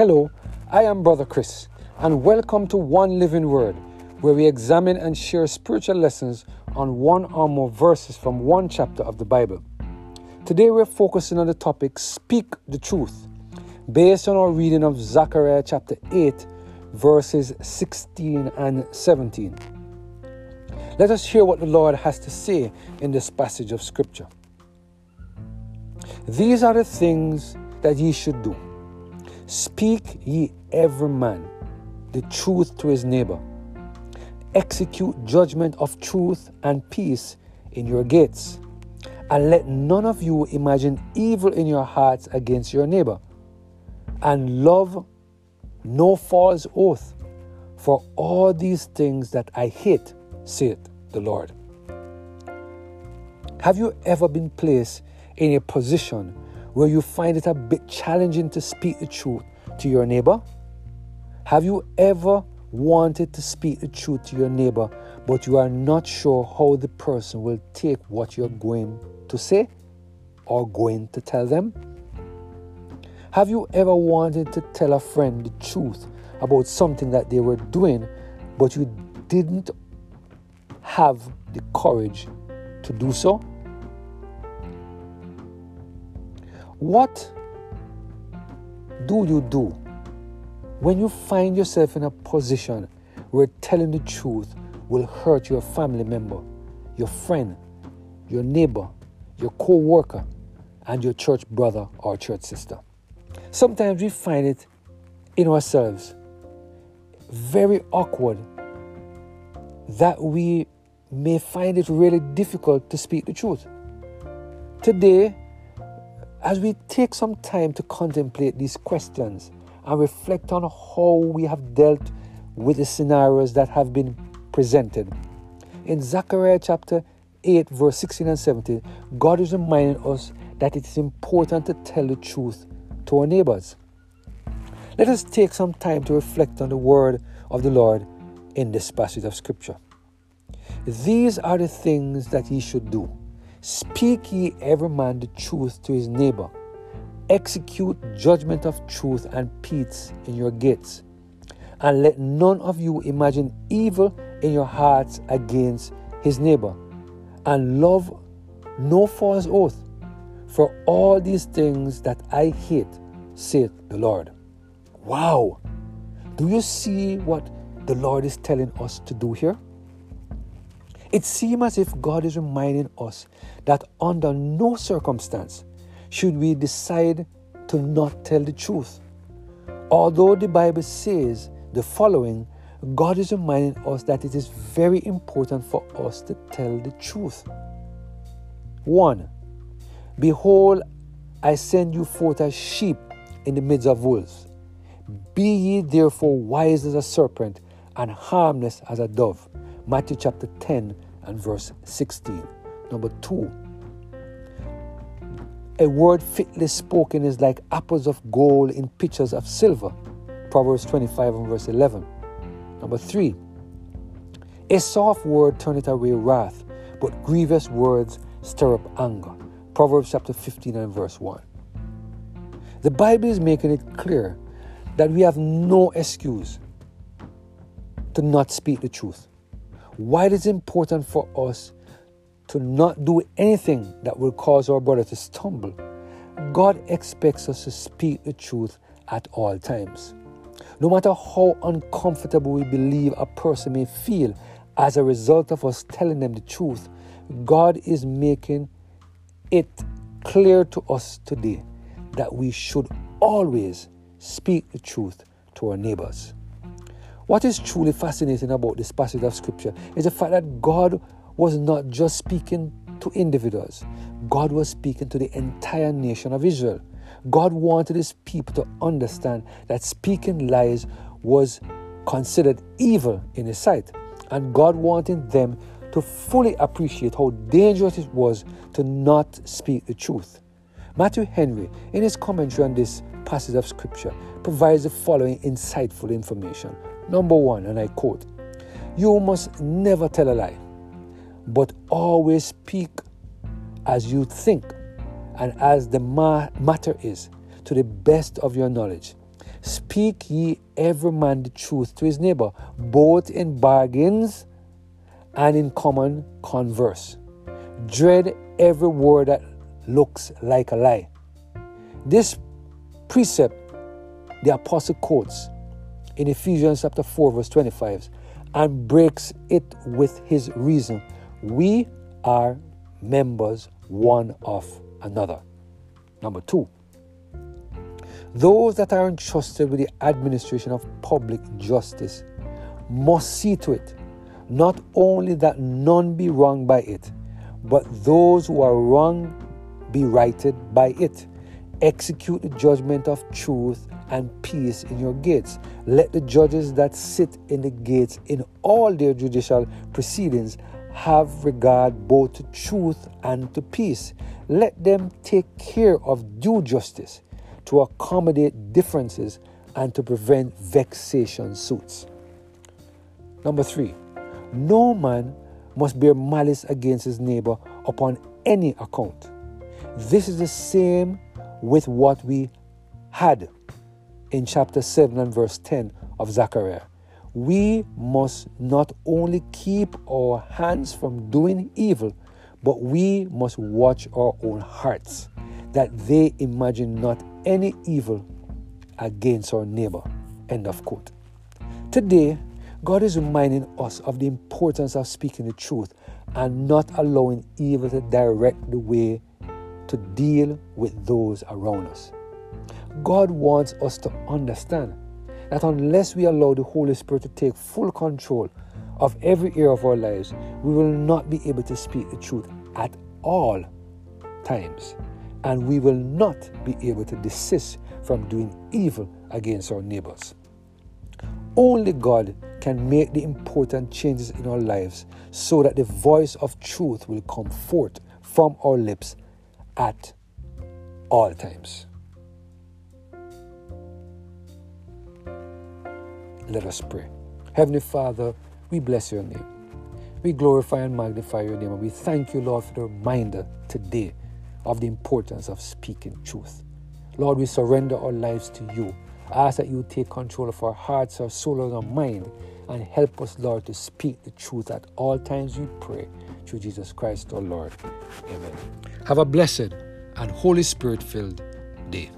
Hello, I am Brother Chris, and welcome to One Living Word, where we examine and share spiritual lessons on one or more verses from one chapter of the Bible. Today we're focusing on the topic Speak the Truth, based on our reading of Zechariah chapter 8, verses 16 and 17. Let us hear what the Lord has to say in this passage of Scripture. These are the things that ye should do Speak ye every man the truth to his neighbor. Execute judgment of truth and peace in your gates. And let none of you imagine evil in your hearts against your neighbor. And love no false oath. For all these things that I hate, saith the Lord. Have you ever been placed in a position where you find it a bit challenging to speak the truth to your neighbor? Have you ever wanted to speak the truth to your neighbor, but you are not sure how the person will take what you're going to say or going to tell them? Have you ever wanted to tell a friend the truth about something that they were doing, but you didn't have the courage to do so? What do you do when you find yourself in a position where telling the truth will hurt your family member, your friend, your neighbor, your co worker, and your church brother or church sister? Sometimes we find it in ourselves very awkward that we may find it really difficult to speak the truth. Today, as we take some time to contemplate these questions and reflect on how we have dealt with the scenarios that have been presented, in Zechariah chapter 8, verse 16 and 17, God is reminding us that it is important to tell the truth to our neighbors. Let us take some time to reflect on the word of the Lord in this passage of Scripture. These are the things that he should do Speak ye every man the truth to his neighbor. Execute judgment of truth and peace in your gates. And let none of you imagine evil in your hearts against his neighbor. And love no false oath. For all these things that I hate, saith the Lord. Wow! Do you see what the Lord is telling us to do here? It seems as if God is reminding us that under no circumstance should we decide to not tell the truth. Although the Bible says the following, God is reminding us that it is very important for us to tell the truth. 1. Behold, I send you forth as sheep in the midst of wolves. Be ye therefore wise as a serpent and harmless as a dove. Matthew chapter 10 and verse 16. Number two, a word fitly spoken is like apples of gold in pitchers of silver. Proverbs 25 and verse 11. Number three, a soft word turneth away wrath, but grievous words stir up anger. Proverbs chapter 15 and verse 1. The Bible is making it clear that we have no excuse to not speak the truth why it is important for us to not do anything that will cause our brother to stumble. God expects us to speak the truth at all times. No matter how uncomfortable we believe a person may feel as a result of us telling them the truth, God is making it clear to us today that we should always speak the truth to our neighbors. What is truly fascinating about this passage of scripture is the fact that God was not just speaking to individuals, God was speaking to the entire nation of Israel. God wanted his people to understand that speaking lies was considered evil in his sight, and God wanted them to fully appreciate how dangerous it was to not speak the truth. Matthew Henry, in his commentary on this passage of scripture, provides the following insightful information. Number one, and I quote, You must never tell a lie, but always speak as you think and as the ma- matter is to the best of your knowledge. Speak ye every man the truth to his neighbor, both in bargains and in common converse. Dread every word that looks like a lie. This precept the apostle quotes in Ephesians chapter 4, verse 25, and breaks it with his reason. We are members one of another. Number two, those that are entrusted with the administration of public justice must see to it not only that none be wronged by it, but those who are wronged be righted by it. Execute the judgment of truth and peace in your gates. Let the judges that sit in the gates in all their judicial proceedings have regard both to truth and to peace. Let them take care of due justice to accommodate differences and to prevent vexation suits. Number three, no man must bear malice against his neighbor upon any account. This is the same with what we had in chapter 7 and verse 10 of Zechariah. We must not only keep our hands from doing evil, but we must watch our own hearts, that they imagine not any evil against our neighbor. End of quote. Today, God is reminding us of the importance of speaking the truth and not allowing evil to direct the way to deal with those around us. God wants us to understand that unless we allow the Holy Spirit to take full control of every area of our lives, we will not be able to speak the truth at all times. And we will not be able to desist from doing evil against our neighbors. Only God can make the important changes in our lives so that the voice of truth will come forth from our lips at all times. Let us pray. Heavenly Father, we bless your name. We glorify and magnify your name, and we thank you, Lord, for the reminder today of the importance of speaking truth. Lord, we surrender our lives to you. I ask that you take control of our hearts, our soul, and our mind, and help us, Lord, to speak the truth at all times, we pray. Through Jesus Christ, our Lord. Amen. Have a blessed and Holy Spirit filled day.